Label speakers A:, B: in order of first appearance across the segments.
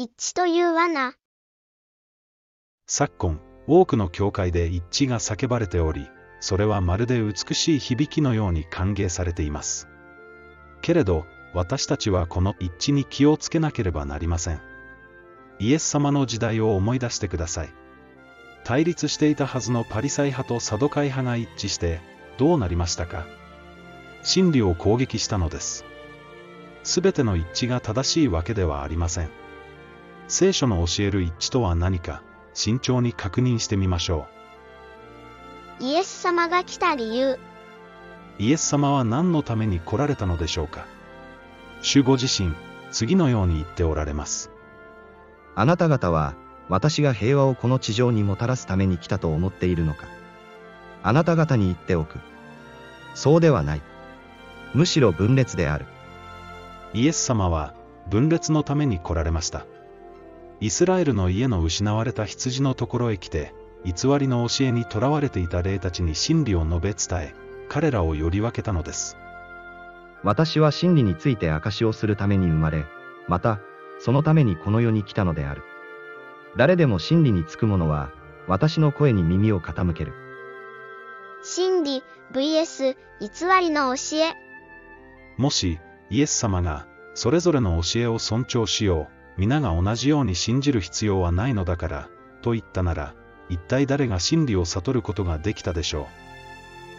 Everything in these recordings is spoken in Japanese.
A: 一致という罠。
B: 昨今、多くの教会で一致が叫ばれており、それはまるで美しい響きのように歓迎されています。けれど、私たちはこの一致に気をつけなければなりません。イエス様の時代を思い出してください。対立していたはずのパリサイ派とサドカイ派が一致して、どうなりましたか真理を攻撃したのです。すべての一致が正しいわけではありません。聖書の教える一致とは何か、慎重に確認してみましょ
A: イエス様が来た理由。
B: う。イエス様は何のために来られたのでしょうか主ご自身、次のように言っておられます。
C: あなた方は、私が平和をこの地上にもたらすために来たと思っているのか。あなた方に言っておく。そうではない。むしろ分裂である。
B: イエス様は、分裂のために来られました。イスラエルの家の失われた羊のところへ来て、偽りの教えにとらわれていた霊たちに真理を述べ伝え、彼らをより分けたのです。
C: 私は真理について証しをするために生まれ、また、そのためにこの世に来たのである。誰でも真理につく者は、私の声に耳を傾ける。
A: 真理 vs 偽りの教え。
B: もし、イエス様が、それぞれの教えを尊重しよう、皆が同じように信じる必要はないのだから、と言ったなら、一体誰が真理を悟ることができたでしょう。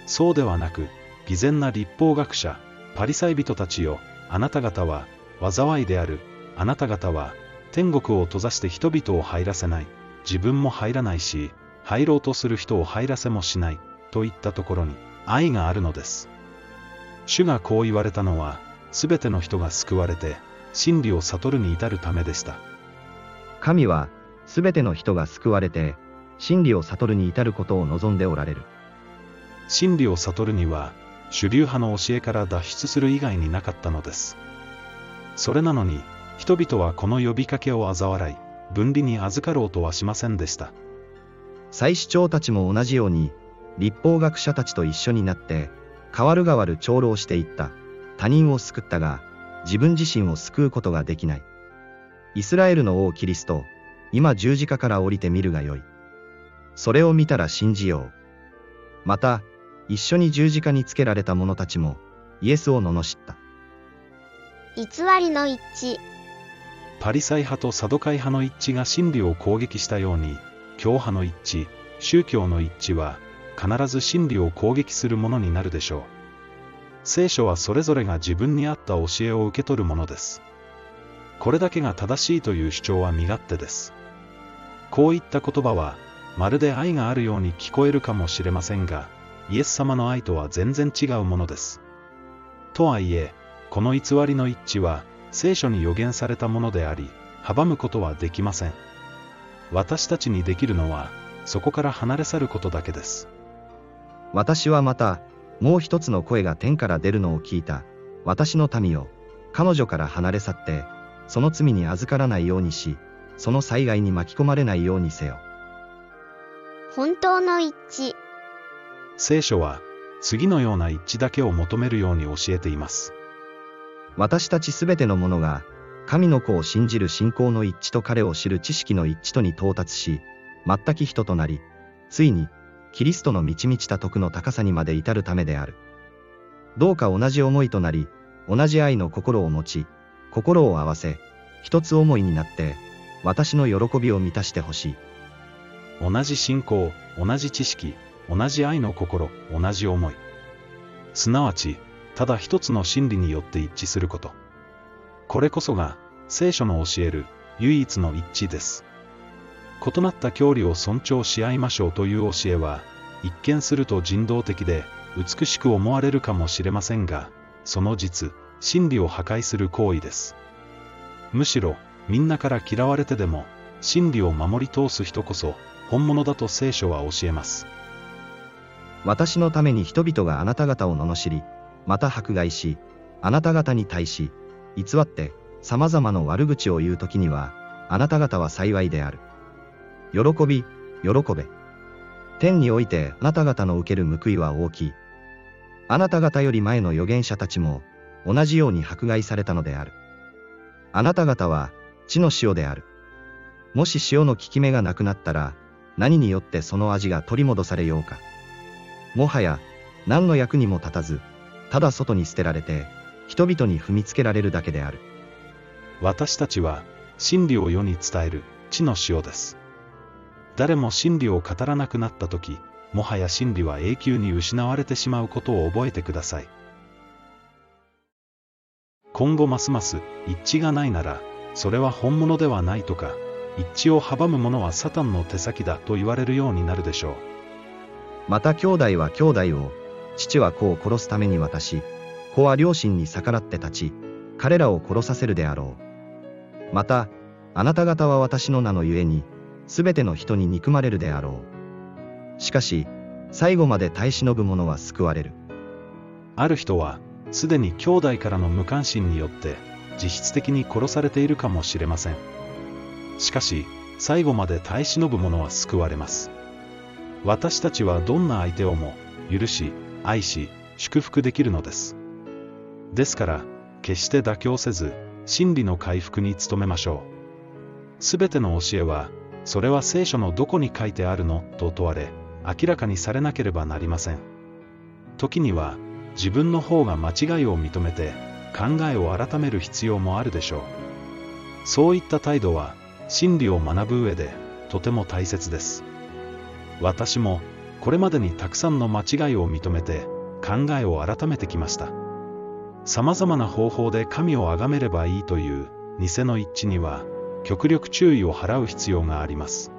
B: そうではなく、偽善な立法学者、パリサイ人たちよ、あなた方は、災いである、あなた方は、天国を閉ざして人々を入らせない、自分も入らないし、入ろうとする人を入らせもしない、といったところに、愛があるのです。主がこう言われたのは、すべての人が救われて、真理を悟るに至るためでした。
C: 神は、すべての人が救われて、真理を悟るに至ることを望んでおられる。
B: 真理を悟るには、主流派の教えから脱出する以外になかったのです。それなのに、人々はこの呼びかけを嘲笑い、分離に預かろうとはしませんでした。
C: 祭司長たちも同じように、立法学者たちと一緒になって、代わる代わる長老していった。他人を救ったが、自分自身を救うことができない。イスラエルの王キリスト、今十字架から降りてみるがよい。それを見たら信じよう。また、一緒に十字架につけられた者たちも、イエスを罵った。
A: 偽りの一致。
B: パリサイ派とサドカイ派の一致が真理を攻撃したように、教派の一致、宗教の一致は、必ず真理を攻撃するものになるでしょう。聖書はそれぞれが自分に合った教えを受け取るものです。これだけが正しいという主張は身勝手です。こういった言葉は、まるで愛があるように聞こえるかもしれませんが、イエス様の愛とは全然違うものです。とはいえ、この偽りの一致は、聖書に予言されたものであり、阻むことはできません。私たちにできるのは、そこから離れ去ることだけです。
C: 私はまた、もう一つの声が天から出るのを聞いた。私の民よ、彼女から離れ去って、その罪に預からないようにし、その災害に巻き込まれないようにせよ。
A: 本当の一致。
B: 聖書は、次のような一致だけを求めるように教えています。
C: 私たちすべての者が、神の子を信じる信仰の一致と彼を知る知識の一致とに到達し、全き人となり、ついに、キリストの満ち満ちた徳の高さにまで至るためである。どうか同じ思いとなり、同じ愛の心を持ち、心を合わせ、一つ思いになって、私の喜びを満たしてほしい。
B: 同じ信仰、同じ知識、同じ愛の心、同じ思い。すなわち、ただ一つの真理によって一致すること。これこそが、聖書の教える、唯一の一致です。異なった教理を尊重し合いましょうという教えは、一見すると人道的で、美しく思われるかもしれませんが、その実、真理を破壊する行為です。むしろ、みんなから嫌われてでも、真理を守り通す人こそ、本物だと聖書は教えます。
C: 私のために人々があなた方を罵り、また迫害し、あなた方に対し、偽って、様々な悪口を言う時には、あなた方は幸いである。喜び、喜べ。天においてあなた方の受ける報いは大きい。あなた方より前の預言者たちも、同じように迫害されたのである。あなた方は、地の塩である。もし塩の効き目がなくなったら、何によってその味が取り戻されようか。もはや、何の役にも立たず、ただ外に捨てられて、人々に踏みつけられるだけである。
B: 私たちは、真理を世に伝える、地の塩です。誰も真理を語らなくなった時、もはや真理は永久に失われてしまうことを覚えてください。今後ますます一致がないなら、それは本物ではないとか、一致を阻む者はサタンの手先だと言われるようになるでしょう。
C: また兄弟は兄弟を、父は子を殺すために渡し、子は両親に逆らって立ち、彼らを殺させるであろう。また、あなた方は私の名のゆえに、すべての人に憎まれるであろう。しかし、最後まで耐え忍ぶ者は救われる。
B: ある人は、すでに兄弟からの無関心によって、実質的に殺されているかもしれません。しかし、最後まで耐え忍ぶ者は救われます。私たちはどんな相手をも、許し、愛し、祝福できるのです。ですから、決して妥協せず、真理の回復に努めましょう。すべての教えは、それは聖書のどこに書いてあるの？と問われ、明らかにされなければなりません。時には、自分の方が間違いを認めて、考えを改める必要もあるでしょう。そういった態度は、真理を学ぶ上で、とても大切です。私も、これまでにたくさんの間違いを認めて、考えを改めてきました。様々な方法で神を崇めればいいという、偽の一致には、極力注意を払う必要があります。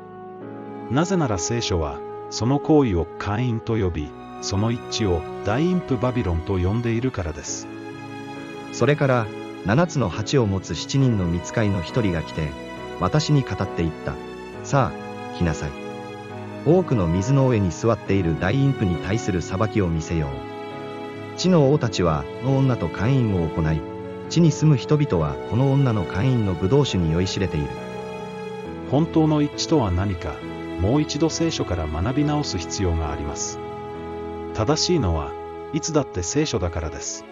B: なぜなら聖書は、その行為を会員と呼び、その一致を大陰譜バビロンと呼んでいるからです。
C: それから、七つの鉢を持つ七人の見つかいの一人が来て、私に語って言った。さあ、来なさい。多くの水の上に座っている大陰譜に対する裁きを見せよう。地の王たちは、の女と会員を行い、地に住む人々はこの女の会員の葡萄酒に酔いしれている。
B: 本当の一致とは何か、もう一度聖書から学び直す必要があります。正しいのは、いつだって聖書だからです。